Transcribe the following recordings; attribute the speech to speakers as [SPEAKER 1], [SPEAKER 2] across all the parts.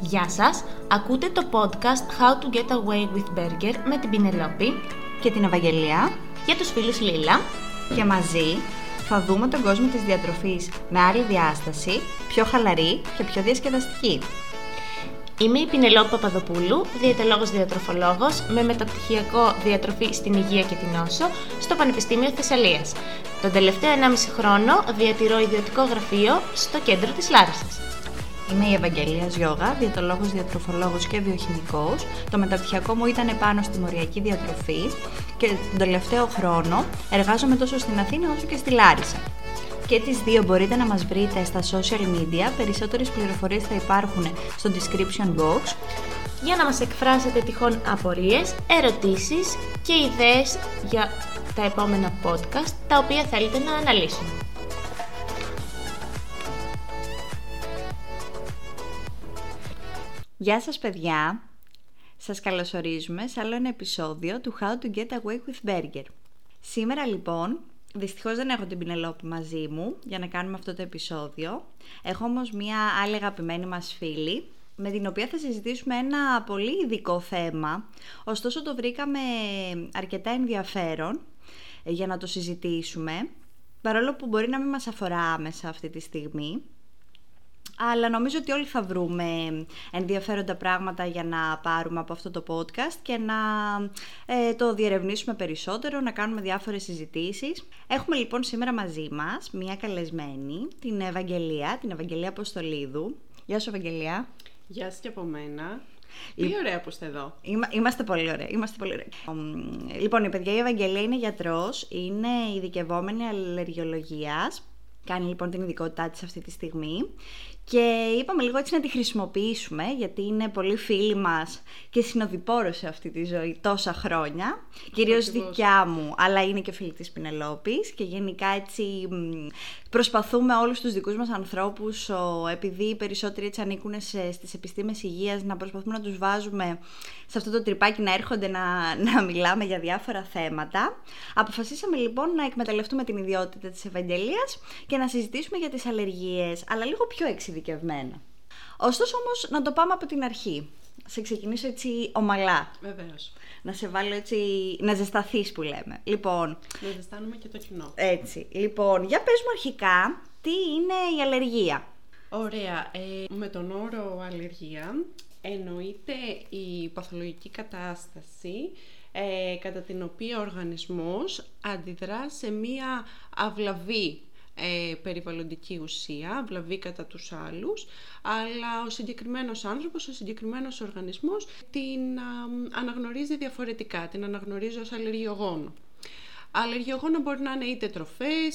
[SPEAKER 1] Γεια σας, ακούτε το podcast How to Get Away with Burger με την Πινελόπη
[SPEAKER 2] και την Ευαγγελία
[SPEAKER 1] για τους φίλους Λίλα
[SPEAKER 2] και μαζί θα δούμε τον κόσμο της διατροφής με άλλη διάσταση, πιο χαλαρή και πιο διασκεδαστική.
[SPEAKER 1] Είμαι η Πινελόπη Παπαδοπούλου, διαιτολόγος διατροφολόγος με μεταπτυχιακό διατροφή στην υγεία και την όσο στο Πανεπιστήμιο Θεσσαλίας. Τον τελευταίο 1,5 χρόνο διατηρώ ιδιωτικό γραφείο στο κέντρο της Λάρισσας.
[SPEAKER 2] Είμαι η Ευαγγελία Γιώγα, διαιτολόγος, διατροφολόγος και βιοχημικός. Το μεταπτυχιακό μου ήταν πάνω στη μοριακή διατροφή και τον τελευταίο χρόνο εργάζομαι τόσο στην Αθήνα όσο και στη Λάρισα. Και τις δύο μπορείτε να μας βρείτε στα social media, περισσότερες πληροφορίες θα υπάρχουν στο description box
[SPEAKER 1] για να μας εκφράσετε τυχόν απορίες, ερωτήσεις και ιδέες για τα επόμενα podcast τα οποία θέλετε να αναλύσουμε.
[SPEAKER 2] Γεια σας παιδιά! Σας καλωσορίζουμε σε άλλο ένα επεισόδιο του How to Get Away with Burger. Σήμερα λοιπόν, δυστυχώς δεν έχω την Πινελόπη μαζί μου για να κάνουμε αυτό το επεισόδιο. Έχω όμως μία άλλη αγαπημένη μας φίλη, με την οποία θα συζητήσουμε ένα πολύ ειδικό θέμα, ωστόσο το βρήκαμε αρκετά ενδιαφέρον για να το συζητήσουμε, παρόλο που μπορεί να μην μας αφορά άμεσα αυτή τη στιγμή αλλά νομίζω ότι όλοι θα βρούμε ενδιαφέροντα πράγματα για να πάρουμε από αυτό το podcast και να ε, το διερευνήσουμε περισσότερο, να κάνουμε διάφορες συζητήσεις. Έχουμε λοιπόν σήμερα μαζί μας μια καλεσμένη, την Ευαγγελία, την Ευαγγελία Αποστολίδου. Γεια σου Ευαγγελία.
[SPEAKER 3] Γεια σου και από μένα. Τι ωραία που είστε εδώ.
[SPEAKER 2] είμαστε πολύ ωραία. Είμαστε πολύ ωραία. Λοιπόν, η παιδιά η Ευαγγελία είναι γιατρός, είναι ειδικευόμενη αλλεργιολογίας κάνει λοιπόν την ειδικότητά της αυτή τη στιγμή και είπαμε λίγο έτσι να τη χρησιμοποιήσουμε γιατί είναι πολύ φίλη μας και συνοδοιπόρος σε αυτή τη ζωή τόσα χρόνια. Κυρίως δικιά μου αλλά είναι και φίλη της Πινελόπης και γενικά έτσι προσπαθούμε όλους τους δικούς μας ανθρώπους επειδή οι περισσότεροι έτσι ανήκουν σε, στις επιστήμες υγείας να προσπαθούμε να τους βάζουμε σε αυτό το τρυπάκι να έρχονται να, να μιλάμε για διάφορα θέματα. Αποφασίσαμε λοιπόν να εκμεταλλευτούμε την ιδιότητα της Ευαγγελίας και να συζητήσουμε για τις αλλεργίες, αλλά λίγο πιο εξειδικευμένα. Ωστόσο όμως να το πάμε από την αρχή. Σε ξεκινήσω έτσι ομαλά.
[SPEAKER 3] Βεβαίως.
[SPEAKER 2] Να σε βάλω έτσι, να ζεσταθείς που λέμε. Λοιπόν...
[SPEAKER 3] Να ζεστάνουμε και το κοινό.
[SPEAKER 2] Έτσι. Λοιπόν, για πες μου αρχικά τι είναι η αλλεργία;
[SPEAKER 3] Ωραία. Ε, με τον όρο αλλεργία εννοείται η παθολογική κατάσταση ε, κατά την οποία ο οργανισμός αντιδρά σε μία αυλαβή ε, περιβαλλοντική ουσία, αυλαβή κατά τους άλλους, αλλά ο συγκεκριμένος άνθρωπος, ο συγκεκριμένος οργανισμός την αναγνωρίζει διαφορετικά, την αναγνωρίζει ως αλλεργιογόνο. Αλλεργιογόνο μπορεί να είναι είτε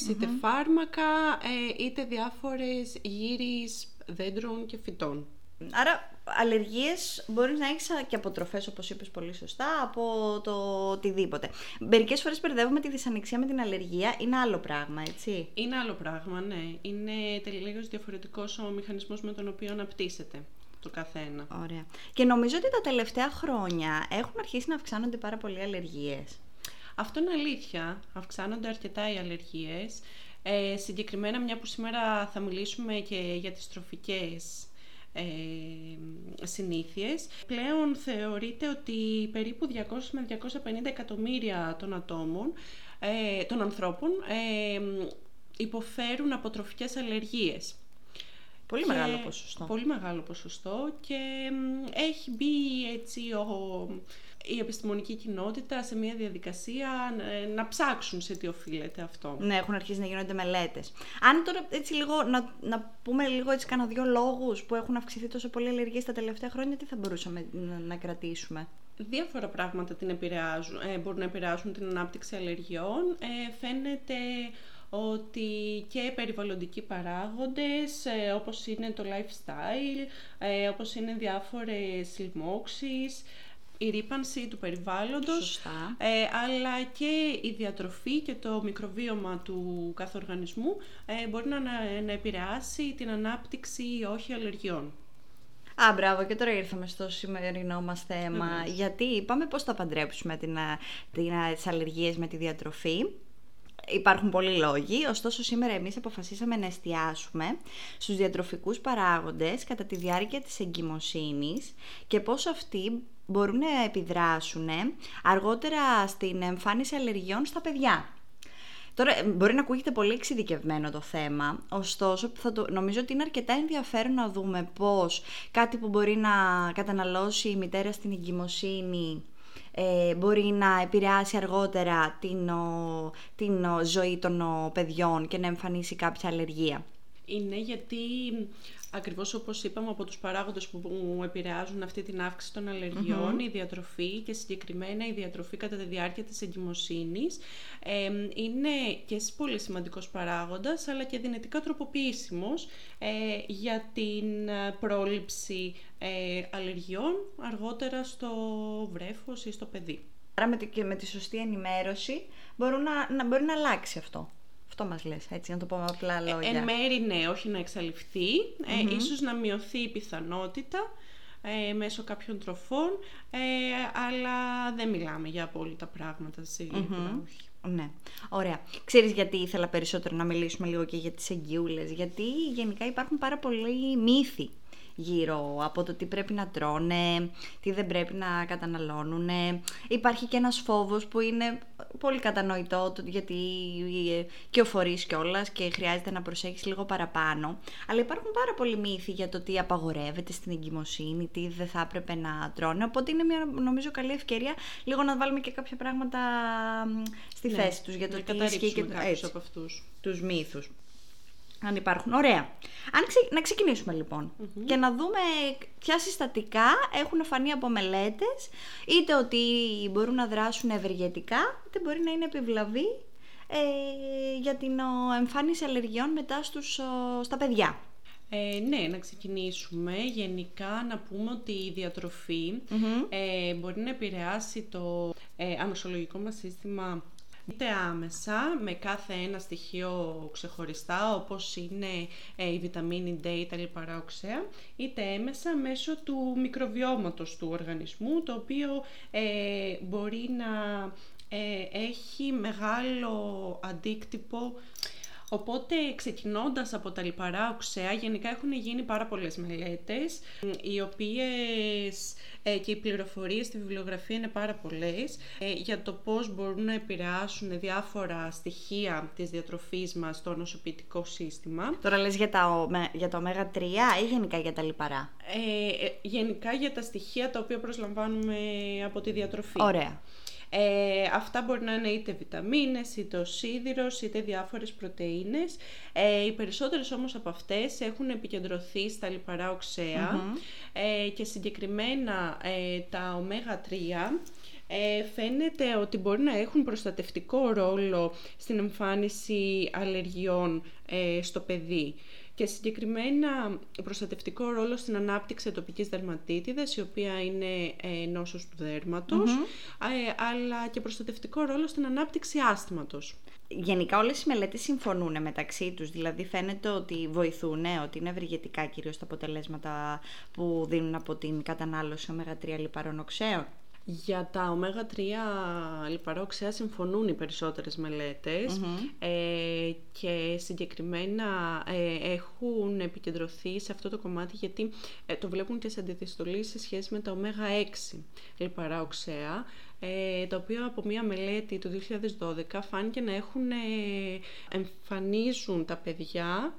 [SPEAKER 3] είτε φάρμακα, ε, είτε διάφορες γύρις δέντρων και φυτών.
[SPEAKER 2] Άρα αλλεργίες μπορείς να έχεις και από τροφές όπως είπες πολύ σωστά, από το οτιδήποτε. Μερικές φορές μπερδεύουμε τη δυσανεξία με την αλλεργία, είναι άλλο πράγμα, έτσι.
[SPEAKER 3] Είναι άλλο πράγμα, ναι. Είναι τελείως διαφορετικός ο μηχανισμός με τον οποίο αναπτύσσεται το καθένα.
[SPEAKER 2] Ωραία. Και νομίζω ότι τα τελευταία χρόνια έχουν αρχίσει να αυξάνονται πάρα πολλοί αλλεργίες.
[SPEAKER 3] Αυτό είναι αλήθεια. Αυξάνονται αρκετά οι αλλεργίες. Ε, συγκεκριμένα μια που σήμερα θα μιλήσουμε και για τις τροφικές ε, συνήθειες. Πλέον θεωρείται ότι περίπου 200 με 250 εκατομμύρια των ατόμων, ε, των ανθρώπων, ε, υποφέρουν από τροφικές αλλεργίες.
[SPEAKER 2] Πολύ μεγάλο ποσοστό.
[SPEAKER 3] Πολύ μεγάλο ποσοστό και έχει μπει έτσι ο, η επιστημονική κοινότητα σε μια διαδικασία να ψάξουν σε τι οφείλεται αυτό.
[SPEAKER 2] Ναι, έχουν αρχίσει να γίνονται μελέτες. Αν τώρα έτσι λίγο να, να πούμε λίγο έτσι κάνα δύο λόγους που έχουν αυξηθεί τόσο πολύ αλλεργίες τα τελευταία χρόνια, τι θα μπορούσαμε να, κρατήσουμε;
[SPEAKER 3] Διάφορα πράγματα την επηρεάζουν, ε, μπορούν να επηρεάσουν την ανάπτυξη αλλεργιών. Ε, φαίνεται ότι και περιβαλλοντικοί παράγοντες ε, όπως είναι το lifestyle, ε, όπως είναι διάφορες λοιμώξεις, η ρήπανση του περιβάλλοντος, ε, αλλά και η διατροφή και το μικροβίωμα του κάθε οργανισμού ε, μπορεί να, να επηρεάσει την ανάπτυξη ή όχι αλλεργιών.
[SPEAKER 2] Α, μπράβο, και τώρα ήρθαμε στο σημερινό μας θέμα, γιατί είπαμε πώς θα παντρέψουμε την, την, τις αλλεργίες με τη διατροφή. Υπάρχουν πολλοί λόγοι, ωστόσο σήμερα εμείς αποφασίσαμε να εστιάσουμε στους διατροφικούς παράγοντες κατά τη διάρκεια της εγκυμοσύνης και πώς αυτοί μπορούν να επιδράσουν αργότερα στην εμφάνιση αλλεργιών στα παιδιά. Τώρα, μπορεί να ακούγεται πολύ εξειδικευμένο το θέμα, ωστόσο θα το, νομίζω ότι είναι αρκετά ενδιαφέρον να δούμε πώς κάτι που μπορεί να καταναλώσει η μητέρα στην εγκυμοσύνη ε, μπορεί να επηρεάσει αργότερα την, την ζωή των παιδιών και να εμφανίσει κάποια αλλεργία.
[SPEAKER 3] Είναι γιατί ακριβώς όπως είπαμε από τους παράγοντες που μου επηρεάζουν αυτή την αύξηση των αλλεργιων η διατροφή και συγκεκριμένα η διατροφή κατά τη διάρκεια της εγκυμοσύνης είναι και πολύ σημαντικός παράγοντας αλλά και δυνητικά τροποποιήσιμος ε, για την ε, πρόληψη ε, αλλεργιών αργότερα στο βρέφος ή στο παιδί.
[SPEAKER 2] Άρα με τη, και με τη σωστή ενημέρωση μπορεί να, να, μπορεί να αλλάξει αυτό. Αυτό μας λες, έτσι, να το πω με απλά ε, λόγια.
[SPEAKER 3] εν μέρη ναι, όχι να εξαλειφθεί, ε, ίσως να μειωθεί η πιθανότητα ε, μέσω κάποιων τροφών, ε, αλλά δεν μιλάμε για απόλυτα πράγματα, σίγουρα όχι.
[SPEAKER 2] Ναι, ωραία. Ξέρεις γιατί ήθελα περισσότερο να μιλήσουμε λίγο και για τις εγγυούλες, γιατί γενικά υπάρχουν πάρα πολλοί μύθοι γύρω από το τι πρέπει να τρώνε, τι δεν πρέπει να καταναλώνουν. Υπάρχει και ένας φόβος που είναι πολύ κατανοητό γιατί και ο φορείς κιόλας και χρειάζεται να προσέχεις λίγο παραπάνω. Αλλά υπάρχουν πάρα πολλοί μύθοι για το τι απαγορεύεται στην εγκυμοσύνη, τι δεν θα έπρεπε να τρώνε. Οπότε είναι μια νομίζω καλή ευκαιρία λίγο να βάλουμε και κάποια πράγματα στη ναι, θέση τους για το τι ισχύει και
[SPEAKER 3] έτσι, από αυτούς.
[SPEAKER 2] τους μύθους αν υπάρχουν. Ωραία. Αν Να ξεκινήσουμε λοιπόν και να δούμε ποια συστατικά έχουν φανεί από μελέτες είτε ότι μπορούν να δράσουν ευεργετικά είτε μπορεί να είναι επιβλαβή ε, για την εμφάνιση αλλεργιών μετά στους, στα παιδιά.
[SPEAKER 3] Ε, ναι, να ξεκινήσουμε. Γενικά να πούμε ότι η διατροφη ε, μπορεί να επηρεάσει το ε, αμεσολογικό μας σύστημα είτε άμεσα με κάθε ένα στοιχείο ξεχωριστά όπως είναι ε, η βιταμίνη D ή τα λιπαρά οξέα είτε έμεσα μέσω του μικροβιώματος του οργανισμού το οποίο ε, μπορεί να ε, έχει μεγάλο αντίκτυπο Οπότε ξεκινώντας από τα λιπαρά οξέα, γενικά έχουν γίνει πάρα πολλές μελέτες, οι οποίες ε, και οι πληροφορίες στη βιβλιογραφία είναι πάρα πολλές ε, για το πώς μπορούν να επηρεάσουν διάφορα στοιχεία της διατροφής μας στο νοσοποιητικό σύστημα.
[SPEAKER 2] Τώρα λες για τα, για το ω3 ή γενικά για τα λιπαρά;
[SPEAKER 3] Ε, γενικά για τα στοιχεία τα οποία προσλαμβάνουμε από τη διατροφή.
[SPEAKER 2] Ωραία.
[SPEAKER 3] Ε, αυτά μπορεί να είναι είτε βιταμίνες, είτε ο σίδηρος, είτε διάφορες πρωτεΐνες. Ε, οι περισσότερες όμως από αυτές έχουν επικεντρωθεί στα λιπαρά ε, και συγκεκριμένα ε, τα ω3 ε, φαίνεται ότι μπορεί να έχουν προστατευτικό ρόλο στην εμφάνιση αλλεργιών ε, στο παιδί και συγκεκριμένα προστατευτικό ρόλο στην ανάπτυξη ατοπικής δερματίτιδας, η οποία είναι ε, νόσος του δερματος ε, αλλά και προστατευτικό ρόλο στην ανάπτυξη άσθηματος.
[SPEAKER 2] Γενικά όλες οι μελέτες συμφωνούν μεταξύ τους, δηλαδή φαίνεται ότι βοηθούν, ότι είναι ευρυγετικά κυρίως τα αποτελέσματα που δίνουν από την κατανάλωση ω3 λιπαρών οξέων.
[SPEAKER 3] Για τα ω3 λιπαρόξια συμφωνούν οι περισσότερες ε, και συγκεκριμένα ε, έχουν επικεντρωθεί σε αυτό το κομμάτι γιατί ε, το βλέπουν και σε αντιδιστολή σε σχέση με τα ω6 λιπαρόξια ε, τα οποία από μία μελέτη του 2012 φάνηκε να έχουν εμφανίζουν τα παιδιά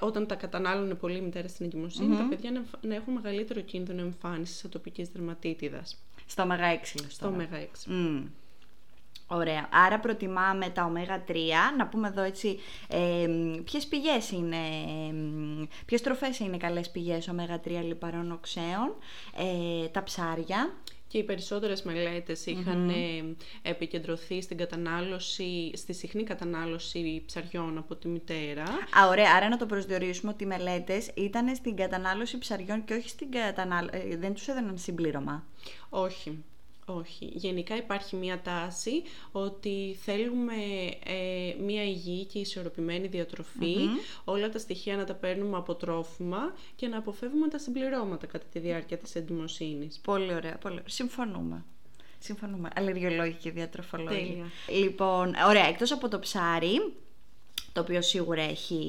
[SPEAKER 3] όταν τα κατανάλωνε πολύ μητέρα στην εγκυμοσυνη τα παιδιά να, έχουν μεγαλύτερο κίνδυνο εμφάνισης ατοπικής δερματίτιδας.
[SPEAKER 2] Στο ωμέγα 6.
[SPEAKER 3] Στο ωμέγα 6.
[SPEAKER 2] Mm. Ωραία. Άρα προτιμάμε τα ω3. Να πούμε εδώ έτσι ε, ποιες πηγές είναι, ε, ποιες τροφές είναι καλές πηγές ω3 λιπαρών οξέων. Ε, τα ψάρια.
[SPEAKER 3] Και οι περισσότερες μελέτες επικεντρωθεί στην κατανάλωση, στη συχνή κατανάλωση ψαριών από τη μητέρα.
[SPEAKER 2] Α, ωραία. Άρα να το προσδιορίσουμε ότι οι μελέτες ήταν στην κατανάλωση ψαριών και όχι στην κατανάλωση... Ε, δεν τους έδωναν συμπλήρωμα.
[SPEAKER 3] Όχι. Όχι. Γενικά υπάρχει μία τάση ότι θέλουμε ε, μία υγιή και ισορροπημένη όλα τα στοιχεία να τα παίρνουμε από τρόφιμα και να αποφεύγουμε τα συμπληρώματα κατά τη διάρκεια της εντυμοσύνης.
[SPEAKER 2] Πολύ ωραία. Πολύ... Συμφωνούμε. Συμφωνούμε. Αλλεργιολόγοι και διατροφολόγοι.
[SPEAKER 3] Τέλεια.
[SPEAKER 2] Λοιπόν, ωραία, εκτός από το ψάρι, το οποίο σίγουρα έχει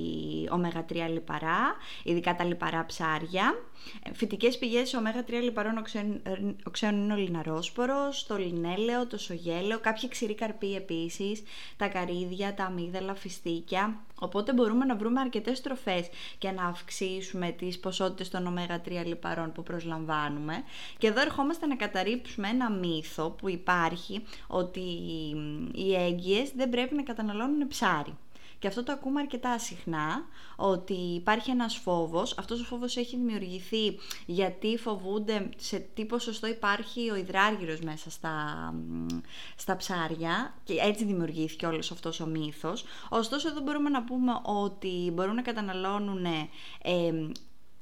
[SPEAKER 2] ω3 λιπαρά, ειδικά τα λιπαρά ψάρια. Ε, φυτικές πηγές ω3 λιπαρών οξέων, οξέων είναι ο λιναρόσπορος, το λινέλαιο, το σογέλαιο, κάποιοι ξηροί καρποί επίσης, τα καρύδια, τα αμύγδαλα, φιστίκια. Οπότε μπορούμε να βρούμε αρκετές τροφές και να αυξήσουμε τις ποσότητες των ω3 λιπαρών που προσλαμβάνουμε. Και εδώ ερχόμαστε να καταρρύψουμε ένα μύθο που υπάρχει ότι οι έγκυες δεν πρέπει να καταναλώνουν ψάρι. Και αυτό το ακούμε αρκετά συχνά, ότι υπάρχει ένας φόβος. Αυτός ο φόβος έχει δημιουργηθεί γιατί φοβούνται σε τι ποσοστό υπάρχει ο υδράργυρος μέσα στα, στα ψάρια και έτσι δημιουργήθηκε όλος αυτός ο μύθος. Ωστόσο εδώ μπορούμε να πούμε ότι μπορούν να καταναλώνουν ε,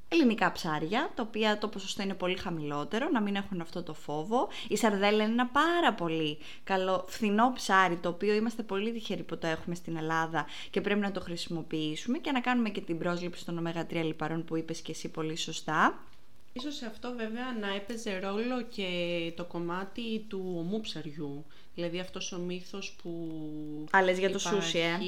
[SPEAKER 2] ελληνικά ψάρια, τα οποία το ποσοστό είναι πολύ χαμηλότερο, να μην έχουν αυτό το φόβο. Η σαρδέλα είναι ένα πάρα πολύ καλό φθηνό ψάρι, το οποίο είμαστε πολύ τυχεροί που το έχουμε στην Ελλάδα και πρέπει να το χρησιμοποιήσουμε και να κάνουμε και την πρόσληψη των ω3 λιπαρών που είπες και εσύ πολύ σωστά.
[SPEAKER 3] Ίσως σε αυτό βέβαια να έπαιζε ρόλο και το κομμάτι του ομού ψαριού. Δηλαδή αυτός ο μύθος που
[SPEAKER 2] Άλλες για το σούσι, ε.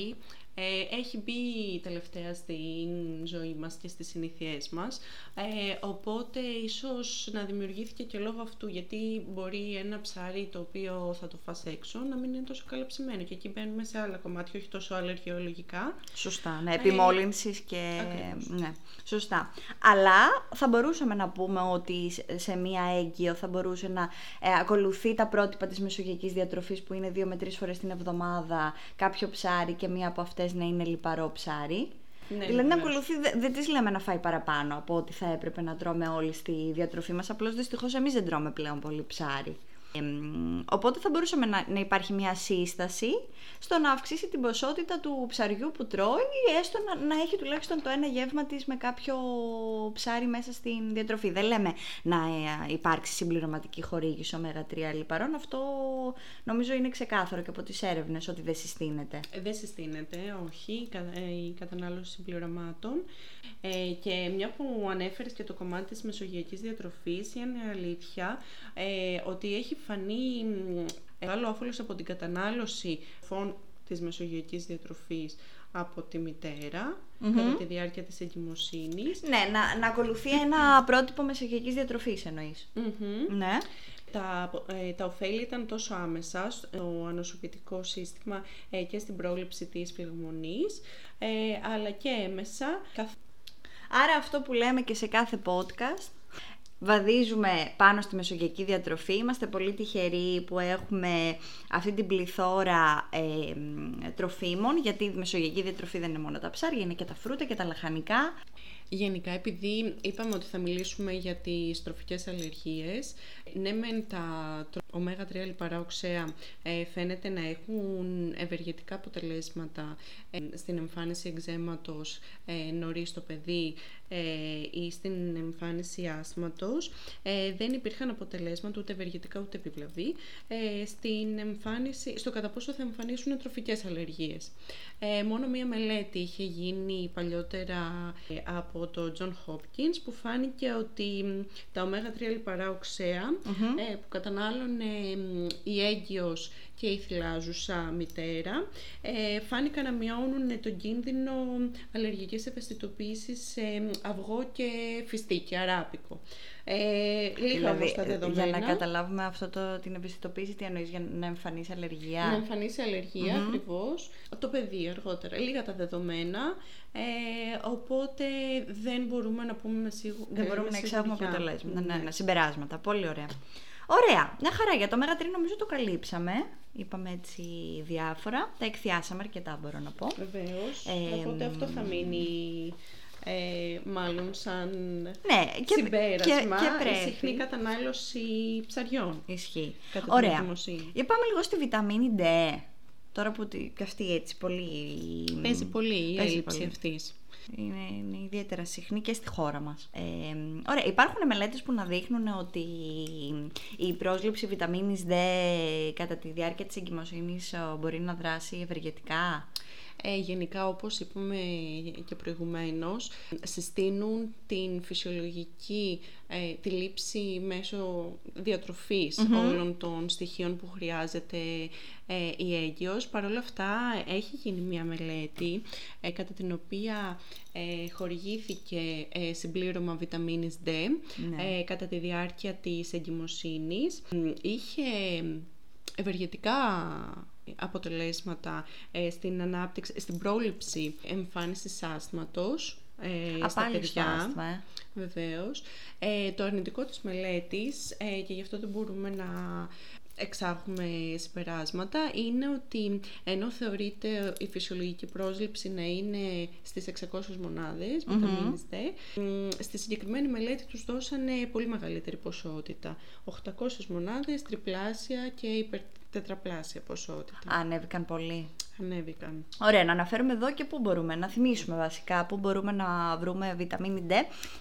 [SPEAKER 3] Ε, έχει μπει τελευταία στην ζωή μας και στις συνήθειές μας, ε, οπότε ίσως να δημιουργήθηκε και λόγω αυτού, γιατί μπορεί ένα ψάρι το οποίο θα το φας έξω να μην είναι τόσο καλά ψημένο και εκεί μπαίνουμε σε άλλα κομμάτια, όχι τόσο αλλεργιολογικά.
[SPEAKER 2] Σωστά, ναι, επιμόλυνσης και... Ναι, σωστά. Αλλά θα μπορούσαμε να πούμε ότι σε μία έγκυο θα μπορούσε να ε, ακολουθεί τα πρότυπα της μεσογειακής διατροφής που είναι δύο με τρεις φορές την εβδομάδα κάποιο ψάρι και μία από αυτές να είναι λιπαρό ψάρι. Ναι, δηλαδή να ακολουθεί, δεν δε της λέμε να φάει παραπάνω από ό,τι θα έπρεπε να τρώμε όλοι στη διατροφή μας, απλώς δυστυχώς εμείς δεν τρώμε πλέον πολύ ψάρι οπότε θα μπορούσαμε να, να υπάρχει μια σύσταση στο να αυξήσει την ποσότητα του ψαριού που τρώει ή έστω να, να έχει τουλάχιστον το ένα γεύμα της με κάποιο ψάρι μέσα στην διατροφή. Δεν λέμε να ε, υπάρξει συμπληρωματική χορήγηση ω3 λιπαρών. Αυτό νομίζω είναι ξεκάθαρο και από τις έρευνες ότι δεν συστήνεται.
[SPEAKER 3] Ε, δεν συστήνεται, όχι, ε, η κατανάλωση συμπληρωμάτων. Ε, και μια που ανέφερες και το κομμάτι της μεσογειακής διατροφής, είναι αλήθεια ε, ότι έχει φανεί μεγάλο όφελος από την κατανάλωση φων της μεσογειακής διατροφής από τη μητέρα κατά τη διάρκεια της εγκυμοσύνης.
[SPEAKER 2] Ναι, να, να ακολουθεί ένα πρότυπο μεσογειακής διατροφής Ναι.
[SPEAKER 3] Τα, ε, τα ωφέλη ήταν τόσο άμεσα στο ανοσοποιητικός σύστημα ε, και στην πρόληψη της πυλμονής, ε, αλλά και έμεσα.
[SPEAKER 2] Άρα αυτό που λέμε και σε κάθε podcast βαδίζουμε πάνω στη μεσογειακή διατροφή. Είμαστε πολύ τυχεροί που έχουμε αυτή την πληθώρα ε, τροφίμων, γιατί η μεσογειακή διατροφή δεν είναι μόνο τα ψάρια, είναι και τα φρούτα και τα λαχανικά.
[SPEAKER 3] Γενικά, επειδή είπαμε ότι θα μιλήσουμε για τις τροφικές αλλεργίες, ναι μεν τα ω3 λιπαρά οξέα ε, φαίνεται να έχουν ευεργετικά αποτελέσματα ε, στην εμφάνιση εξαίματος ε, νωρίς στο παιδί ε, ή στην εμφάνιση άσματος, ε, δεν υπήρχαν αποτελέσματα ούτε ευεργετικά ούτε επιβλαβή ε, στην εμφάνιση, στο κατά πόσο θα εμφανίσουν τροφικές αλλεργίες. Ε, μόνο μία μελέτη είχε γίνει παλιότερα ε, από το John Hopkins που φάνηκε ότι τα ω3 λιπαρά οξέα ε, που κατανάλωνε η έγκυος και η θυλάζουσα μητέρα ε, φάνηκαν να μειώνουν τον κίνδυνο αλλεργικής ευαισθητοποίησης σε αυγό και φιστίκι, αράπικο. Ε, λίγα δηλαδή, τα δεδομένα.
[SPEAKER 2] Για να καταλάβουμε αυτό το, την ευαισθητοποίηση, τι εννοείς, για να εμφανίσει αλλεργία;
[SPEAKER 3] Να εμφανίσει αλλεργία, mm-hmm. ακριβώς. Το παιδί αργότερα. Λίγα τα δεδομένα. Ε, οπότε δεν μπορούμε να πούμε με σίγουρο.
[SPEAKER 2] Δεν μπορούμε να εξάγουμε αποτελέσματα. Ναι, ναι, συμπεράσματα. Πολύ ωραία. Ωραία, μια χαρά για το Μέγα 3 νομίζω το καλύψαμε. Είπαμε έτσι διάφορα. Τα εκθιάσαμε αρκετά μπορώ να πω.
[SPEAKER 3] Βεβαίως. Ε, Οπότε αυτό θα μείνει ε, μάλλον σαν
[SPEAKER 2] ναι, και,
[SPEAKER 3] συμπέρασμα
[SPEAKER 2] και, και
[SPEAKER 3] η συχνή κατανάλωση ψαριών.
[SPEAKER 2] Ισχύει. Ωραία. Για πάμε λίγο στη βιταμίνη D. Τώρα που και αυτή έτσι πολύ...
[SPEAKER 3] Παίζει πολύ η έλλειψη αυτής.
[SPEAKER 2] Είναι, είναι ιδιαίτερα συχνή και στη χώρα μας. Ε, ωραία, υπάρχουν μελέτες που να δείχνουν ότι η πρόσληψη βιταμίνης D κατά τη διάρκεια της εγκυμοσύνης μπορεί να δράσει ευεργετικά.
[SPEAKER 3] Ε, γενικά όπως είπαμε και προηγουμένως συστήνουν την φυσιολογική ε, τη λήψη μέσω όλων των στοιχείων που χρειάζεται ε, η έγκυος. Παρ' όλα αυτά έχει γίνει μια μελέτη ε, κατά την οποία ε, χορηγήθηκε ε, συμπλήρωμα βιταμίνης D ναι. κατά τη διάρκεια της εγκυμοσύνης. Είχε ευεργετικά αποτελέσματα στην ανάπτυξη, στην πρόληψη εμφάνισης άσθματος ε, στα παιδιά. Άσθμα, ε. Βεβαίως. Ε, το αρνητικό της μελέτης, ε, και γι' αυτό δεν μπορούμε να εξάγουμε συμπεράσματα είναι ότι ενώ θεωρείται η φυσιολογική πρόσληψη να είναι στις 600 μονάδες mm-hmm. D, στη συγκεκριμένη μελέτη τους δώσανε πολύ μεγαλύτερη ποσότητα. 800 μονάδες, τριπλάσια και υπερ, τετραπλάσια ποσότητα.
[SPEAKER 2] Ανέβηκαν πολύ.
[SPEAKER 3] Ανέβηκαν.
[SPEAKER 2] Ωραία, να αναφέρουμε εδώ και πού μπορούμε να θυμίσουμε βασικά, πού μπορούμε να βρούμε βιταμίνη D.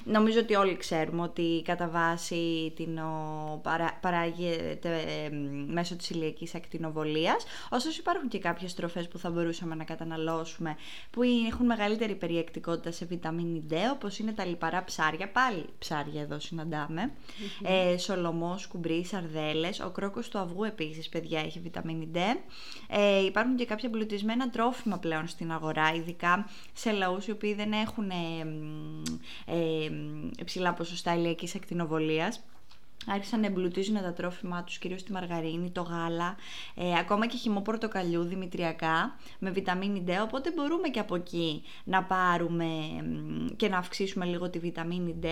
[SPEAKER 2] Νομίζω ότι όλοι ξέρουμε ότι κατά βάση την ο, παρά, παράγεται ε, μέσω της ηλιακής ακτινοβολίας. Ωστόσο υπάρχουν και κάποιες τροφές που θα μπορούσαμε να καταναλώσουμε που έχουν μεγαλύτερη περιεκτικότητα σε βιταμίνη D, όπως είναι τα λιπαρά ψάρια, πάλι ψάρια εδώ συναντάμε, mm-hmm. ε, σολομός, σκουμπρί, σαρδέλες, ο κρόκος του αυγού επίσης, παιδιά, έχει βιταμίνη D. Ε, υπάρχουν και κάποια εμπλουτισμένα τρόφιμα πλέον στην αγορά, ειδικά σε λαούς οι οποίοι δεν έχουν ε, ε, υψηλά ποσοστά ηλιακής ακτινοβολίας άρχισαν να εμπλουτίζουν τα τρόφιμά τους, κυρίως τη μαργαρίνη, το γάλα, ε, ακόμα και χυμό πορτοκαλιού δημητριακά με βιταμίνη D, οπότε μπορούμε και από εκεί να πάρουμε και να αυξήσουμε λίγο τη βιταμίνη D.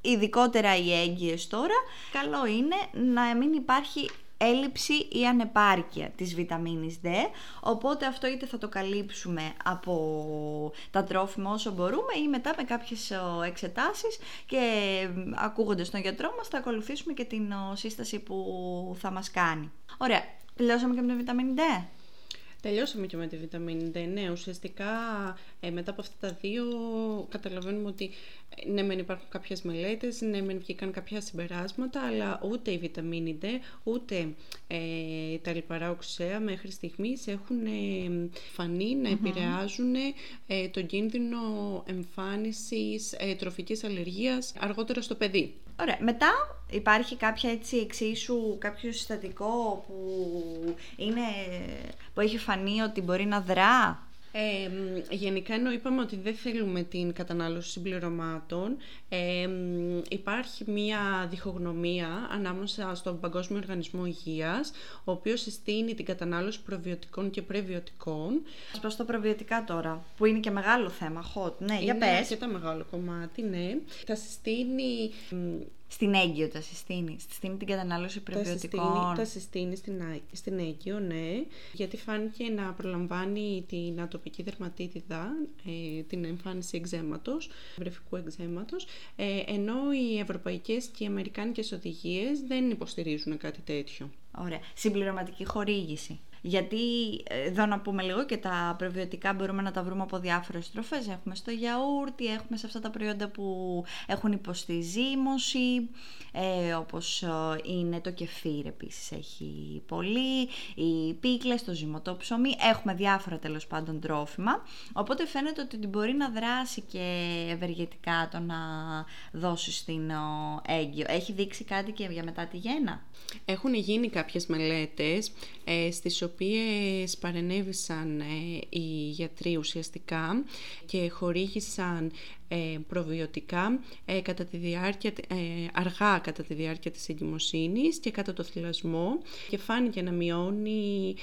[SPEAKER 2] Ειδικότερα οι έγκυες τώρα, καλό είναι να μην υπάρχει έλλειψη ή ανεπάρκεια της βιταμίνης D, οπότε αυτό είτε θα το καλύψουμε από τα τρόφιμα όσο μπορούμε ή μετά με κάποιες εξετάσεις και ακούγοντας τον γιατρό μας θα ακολουθήσουμε και την σύσταση που θα μας κάνει. Ωραία, τελειώσαμε και με τη βιταμίνη D.
[SPEAKER 3] Τελειώσαμε και με τη βιταμίνη D. Ναι, ουσιαστικά ε, μετά από αυτά τα δύο καταλαβαίνουμε ότι ε, ναι μεν υπάρχουν κάποιες μελέτες, ναι μεν βγήκαν κάποια συμπεράσματα, αλλά ούτε η βιταμίνη D, ούτε ε, τα λιπαρά οξέα μέχρι στιγμής έχουν ε, φανεί να επηρεάζουν ε, τον κίνδυνο εμφάνισης ε, τροφικής αλλεργίας αργότερα στο παιδί.
[SPEAKER 2] Ωραία. Μετά υπάρχει κάποια έτσι εξίσου, κάποιο συστατικό που, είναι, που έχει φανεί ότι μπορεί να δρά;
[SPEAKER 3] Ε, γενικά ενώ είπαμε ότι δεν θέλουμε την κατανάλωση συμπληρωμάτων, ε, υπάρχει μία διχογνωμία ανάμεσα στον Παγκόσμιο Οργανισμό Υγείας, ο οποίος συστήνει την κατανάλωση προβιωτικών και πρεβιωτικών.
[SPEAKER 2] Ας πω στο προβιωτικά τώρα, που είναι και μεγάλο θέμα, hot, ναι,
[SPEAKER 3] είναι
[SPEAKER 2] για πες.
[SPEAKER 3] Είναι τα μεγάλο κομμάτι, ναι. Θα συστήνει
[SPEAKER 2] στην έγκυο τα συστήνεις. Συστήνει την κατανάλωση πρεβιωτικών.
[SPEAKER 3] Τα συστήνει, στην, στην έγκυο, ναι. Γιατί φάνηκε να προλαμβάνει την ατοπική δερματίτιδα, ε, την εμφάνιση εξέματος, βρεφικού εξέματος, ε, ενώ οι ευρωπαϊκές και οι αμερικάνικες οδηγίες δεν υποστηρίζουν κάτι τέτοιο.
[SPEAKER 2] Ωραία. Συμπληρωματική χορήγηση. Γιατί ε, εδώ να πούμε λίγο και τα προβιωτικά μπορούμε να τα βρούμε από διάφορες τροφές. Έχουμε στο γιαούρτι, έχουμε σε αυτά τα προϊόντα που έχουν υποστεί ζύμωση, ε, όπως ε, είναι το κεφίρ επίσης έχει πολύ, οι πίκλες, το ζυμωτό ψωμί, έχουμε διάφορα τέλος πάντων τρόφιμα. Οπότε φαίνεται ότι μπορεί να δράσει και ευεργετικά το να δώσει στην έγκυο. Έχει δείξει κάτι και για μετά τη γέννα;
[SPEAKER 3] Έχουν γίνει κάποιες μελέτες ε, στις οποίες παρενέβησαν ε, οι γιατροί ουσιαστικά και χορήγησαν ε, προβιωτικά ε, κατά τη διάρκεια, αργά κατά τη διάρκεια της εγκυμοσύνης και κατά το θυλασμό και φάνηκε να μειώνει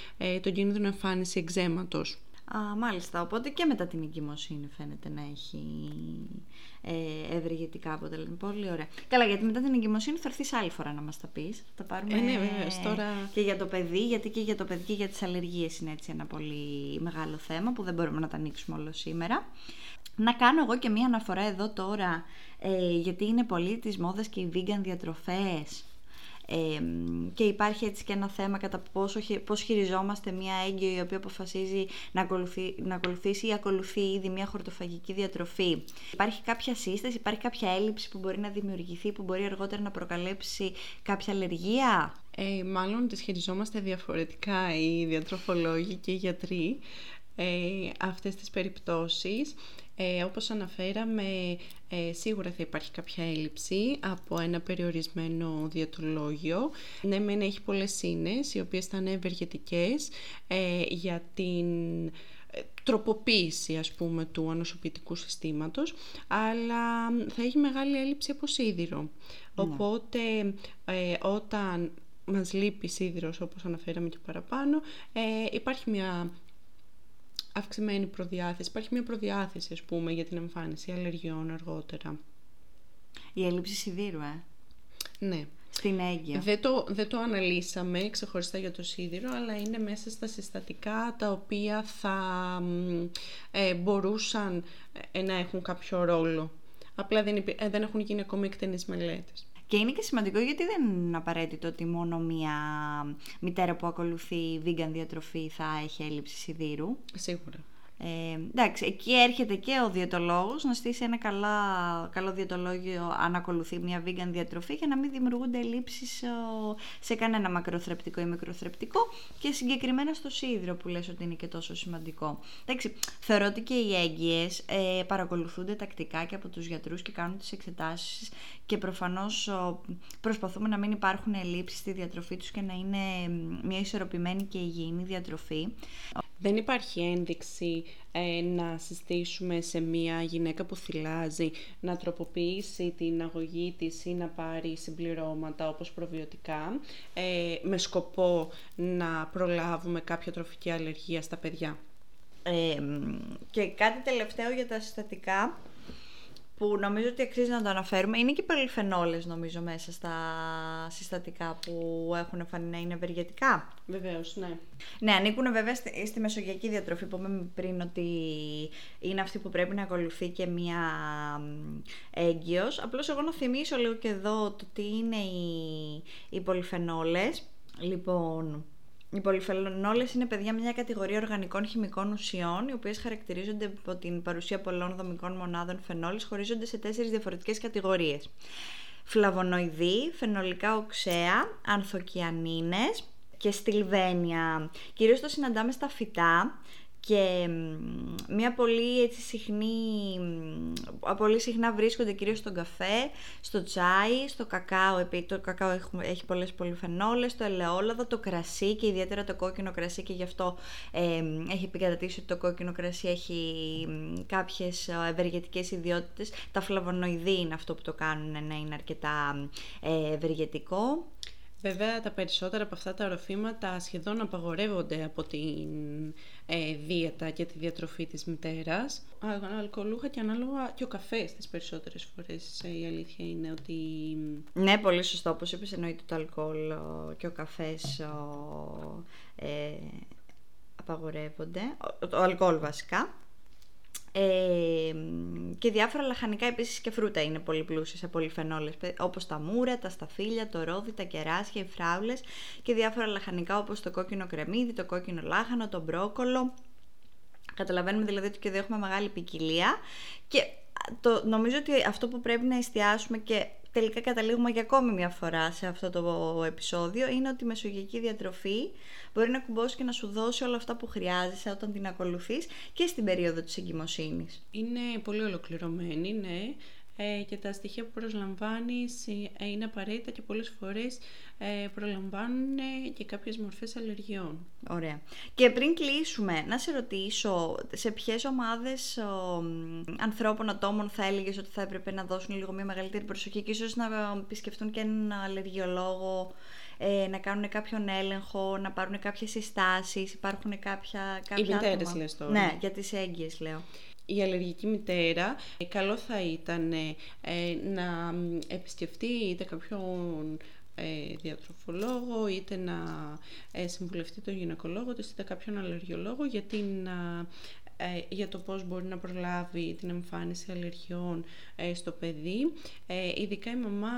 [SPEAKER 3] τον κίνδυνο εμφάνιση εξέματος.
[SPEAKER 2] Α, μάλιστα, οπότε και μετά την εγκυμοσύνη φαίνεται να έχει ε, ευεργετικά αποτελέσματα. Πολύ ωραία. Καλά, γιατί μετά την εγκυμοσύνη θα έρθεις άλλη φορά να μας τα πεις. Θα πάρουμε.
[SPEAKER 3] Ε, ναι, βέβαια, τώρα.
[SPEAKER 2] Και για το παιδί, γιατί και για το παιδί και για τις αλλεργίες είναι έτσι ένα πολύ μεγάλο θέμα που δεν μπορούμε να τα ανοίξουμε όλο σήμερα. Να κάνω εγώ και μία αναφορά εδώ τώρα, ε, γιατί είναι πολύ τις μόδες και οι vegan διατροφές και υπάρχει έτσι και ένα θέμα κατά πόσο, πώς χειριζόμαστε μια έγκυο η οποία αποφασίζει να, ακολουθεί, να ακολουθήσει ή ακολουθεί ήδη μια χορτοφαγική διατροφή. Υπάρχει κάποια σύσταση, υπάρχει κάποια έλλειψη που μπορεί να δημιουργηθεί, που μπορεί αργότερα να προκαλέψει κάποια αλλεργία;
[SPEAKER 3] Ε, μάλλον τις χειριζόμαστε διαφορετικά οι διατροφολόγοι και οι γιατροί. Ε, αυτές τις περιπτώσεις. Ε, όπως αναφέραμε, ε, σίγουρα θα υπάρχει κάποια έλλειψη από ένα περιορισμένο διατολόγιο. Ναι, μεν έχει πολλές σύνες, οι οποίες θα είναι ευεργετικές ε, για την ε, τροποποίηση ας πούμε του ανοσοποιητικού συστήματος αλλά θα έχει μεγάλη έλλειψη από σίδηρο. Ναι. Οπότε ε, όταν μας λείπει σίδηρος όπως αναφέραμε και παραπάνω ε, υπάρχει μια αυξημένη προδιάθεση, υπάρχει μια προδιάθεση ας πούμε για την εμφάνιση αλλεργιών αργότερα.
[SPEAKER 2] Η έλλειψη σιδήρου, ε.
[SPEAKER 3] Ναι.
[SPEAKER 2] Στην έγκυο.
[SPEAKER 3] Δεν το, δεν το αναλύσαμε ξεχωριστά για το σίδηρο, αλλά είναι μέσα στα συστατικά τα οποία θα ε, μπορούσαν ε, να έχουν κάποιο ρόλο. Απλά δεν, ε, δεν έχουν γίνει ακόμη εκτενείς μελέτες.
[SPEAKER 2] Και είναι και σημαντικό γιατί δεν είναι απαραίτητο ότι μόνο μία μητέρα που ακολουθεί vegan διατροφή θα έχει έλλειψη σιδήρου.
[SPEAKER 3] Σίγουρα.
[SPEAKER 2] Ε, εντάξει, εκεί έρχεται και ο διαιτολόγος να στήσει ένα καλά, καλό διαιτολόγιο αν ακολουθεί μια vegan διατροφή για να μην δημιουργούνται ελλείψεις σε κανένα μακροθρεπτικό ή μικροθρεπτικό και συγκεκριμένα στο σίδηρο που λες ότι είναι και τόσο σημαντικό. Εντάξει, θεωρώ ότι και οι έγκυες ε, παρακολουθούνται τακτικά και από τους γιατρούς και κάνουν τις εξετάσεις και προφανώς προσπαθούμε να μην υπάρχουν ελλείψεις στη διατροφή τους και να είναι μια ισορροπημένη και υγιεινή διατροφή.
[SPEAKER 3] Δεν υπάρχει ένδειξη ε, να συστήσουμε σε μια γυναίκα που θυλάζει να τροποποιήσει την αγωγή της ή να πάρει συμπληρώματα όπως προβιωτικά ε, με σκοπό να προλάβουμε κάποια τροφική αλλεργία στα παιδιά.
[SPEAKER 2] Ε, και κάτι τελευταίο για τα συστατικά που νομίζω ότι αξίζει να το αναφέρουμε είναι και οι πολυφενόλες νομίζω μέσα στα συστατικά που έχουν φανεί να είναι ευεργετικά.
[SPEAKER 3] Βεβαίως, ναι.
[SPEAKER 2] Ναι, ανήκουν βέβαια στη, στη μεσογειακή διατροφή που είπαμε πριν ότι είναι αυτή που πρέπει να ακολουθεί και μία έγκυος. Απλώς εγώ να θυμίσω λίγο και εδώ το τι είναι οι, οι πολυφενόλες. Λοιπόν, οι πολυφενόλε είναι παιδιά μια κατηγορία οργανικών χημικών ουσιών, οι οποίες χαρακτηρίζονται από την παρουσία πολλών δομικών μονάδων φενόλης, χωρίζονται σε τέσσερις διαφορετικές κατηγορίες. Φλαβονοειδή, φενολικά οξέα, ανθοκιανίνες και στυλβένια. Κυρίως το συναντάμε στα φυτά και μια πολύ έτσι συχνή, πολύ συχνά βρίσκονται κυρίως στον καφέ, στο τσάι, στο κακάο, επειδή το κακάο έχει, έχει πολλές πολυφενόλες, το ελαιόλαδο, το κρασί και ιδιαίτερα το κόκκινο κρασί και γι' αυτό ε, έχει επικατατήσει ότι το κόκκινο κρασί έχει κάποιες ευεργετικές ιδιότητες. Τα φλαβονοειδή είναι αυτό που το κάνουν να είναι αρκετά ε, ευεργετικό.
[SPEAKER 3] Βέβαια τα περισσότερα από αυτά τα οροφήματα σχεδόν απαγορεύονται από την ε, δίαιτα και τη διατροφή της μητέρας. Αλκοολούχα και ανάλογα και ο καφές τις περισσότερες φορές ε, η αλήθεια είναι ότι...
[SPEAKER 2] Ναι, πολύ σωστό. Όπως είπες εννοείται το αλκοόλ και ο καφές ε, απαγορεύονται. Το αλκοόλ βασικά. Ε, και διάφορα λαχανικά επίσης και φρούτα είναι πολύ πλούσια σε πολυφενόλες όπως τα μούρα, τα σταφύλια, το ρόδι, τα κεράσια, οι φράουλες και διάφορα λαχανικά όπως το κόκκινο κρεμμύδι, το κόκκινο λάχανο, το μπρόκολο. Καταλαβαίνουμε δηλαδή ότι και εδώ έχουμε μεγάλη ποικιλία και το, νομίζω ότι αυτό που πρέπει να εστιάσουμε και τελικά καταλήγουμε για ακόμη μια φορά σε αυτό το επεισόδιο είναι ότι η μεσογειακή διατροφή μπορεί να κουμπώσει και να σου δώσει όλα αυτά που χρειάζεσαι όταν την ακολουθείς και στην περίοδο της εγκυμοσύνης.
[SPEAKER 3] Είναι πολύ ολοκληρωμένη, ναι. Ε, και τα στοιχεία που προσλαμβάνεις ε, είναι απαραίτητα και πολλές φορές ε, προλαμβάνουν και κάποιες μορφές αλλεργιών.
[SPEAKER 2] Ωραία. Και πριν κλείσουμε, να σε ρωτήσω σε ποιες ομάδες ο, ανθρώπων, ατόμων θα έλεγες ότι θα έπρεπε να δώσουν λίγο μια μεγαλύτερη προσοχή και ίσως να επισκεφτούν και έναν αλλεργιολόγο ε, να κάνουν κάποιον έλεγχο, να πάρουν κάποιες συστάσεις, υπάρχουν κάποια, κάποια
[SPEAKER 3] Οι μητέρες λες τώρα.
[SPEAKER 2] Ναι, για τις έγκυες λέω
[SPEAKER 3] η αλλεργική μητέρα, ε, καλό θα ήταν ε, να επισκεφτεί είτε κάποιον ε, διατροφολόγο, είτε να συμβουλευτεί τον γυναικολόγο της, είτε κάποιον αλλεργιολόγο για, την, για το πώς μπορεί να προλάβει την εμφάνιση αλλεργιών στο παιδί. Ειδικά η μαμά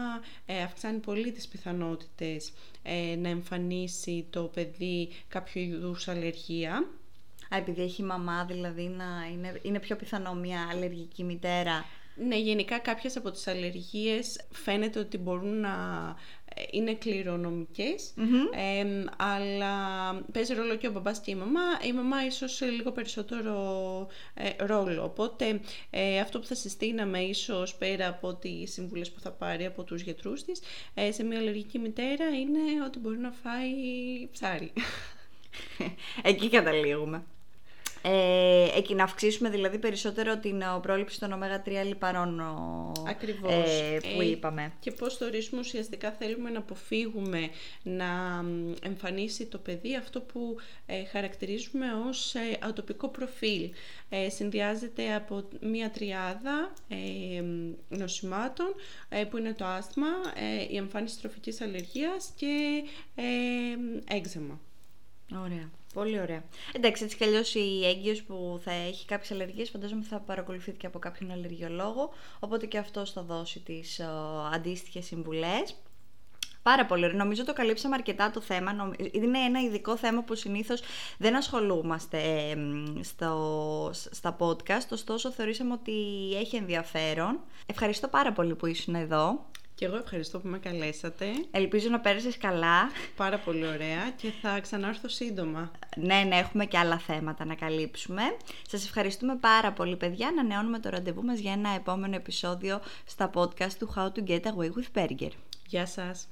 [SPEAKER 3] αυξάνει πολύ τις πιθανότητες να εμφανίσει το παιδί κάποιο είδους αλλεργία
[SPEAKER 2] Α, επειδή έχει μαμά, δηλαδή να είναι, είναι πιο πιθανό μια αλλεργική μητέρα.
[SPEAKER 3] Ναι, γενικά κάποιες από τις αλλεργίες φαίνεται ότι μπορούν να ε, είναι αλλά παίζει ρόλο και ο μπαμπάς και η μαμά. Η μαμά ίσως λίγο περισσότερο ε, ρόλο. Οπότε ε, αυτό που θα συστήναμε ίσως πέρα από τις συμβουλές που θα πάρει από τους γιατρούς της σε μια αλλεργική μητέρα είναι ότι μπορεί να φάει ψάρι.
[SPEAKER 2] Εκεί καταλήγουμε. Ε, εκεί να αυξήσουμε δηλαδή περισσότερο την πρόληψη των ω3 λιπαρών
[SPEAKER 3] ε,
[SPEAKER 2] που ε, είπαμε.
[SPEAKER 3] Και πώς το ορίσουμε ουσιαστικά θέλουμε να αποφύγουμε να εμφανίσει το παιδί αυτό που ε, χαρακτηρίζουμε ως ε, ατοπικό προφίλ. Ε, συνδυάζεται από μία τριάδα ε, νοσημάτων που είναι το άσθμα, η εμφάνιση τροφικής αλλεργίας και έξεμα.
[SPEAKER 2] Ωραία. Πολύ ωραία. Εντάξει, έτσι κι αλλιώς η έγκυος που θα έχει κάποιες αλλεργίες φαντάζομαι θα παρακολουθείται και από κάποιον αλλεργιολόγο. Οπότε και αυτός θα δώσει τις αντίστοιχες συμβουλές. Πάρα πολύ ωραία. Νομίζω το καλύψαμε αρκετά το θέμα. Είναι ένα ειδικό θέμα που συνήθως δεν ασχολούμαστε στο, στα podcast. Ωστόσο, θεωρήσαμε ότι έχει ενδιαφέρον. Ευχαριστώ πάρα πολύ που ήσουν εδώ.
[SPEAKER 3] Και εγώ ευχαριστώ που με καλέσατε.
[SPEAKER 2] Ελπίζω να πέρασες καλά.
[SPEAKER 3] Πάρα πολύ ωραία και θα ξανάρθω σύντομα.
[SPEAKER 2] Ναι, ναι, έχουμε και άλλα θέματα να καλύψουμε. Σας ευχαριστούμε πάρα πολύ παιδιά. Να νεώνουμε το ραντεβού μας για ένα επόμενο επεισόδιο στα podcast του How to Get Away with Burger.
[SPEAKER 3] Γεια σας.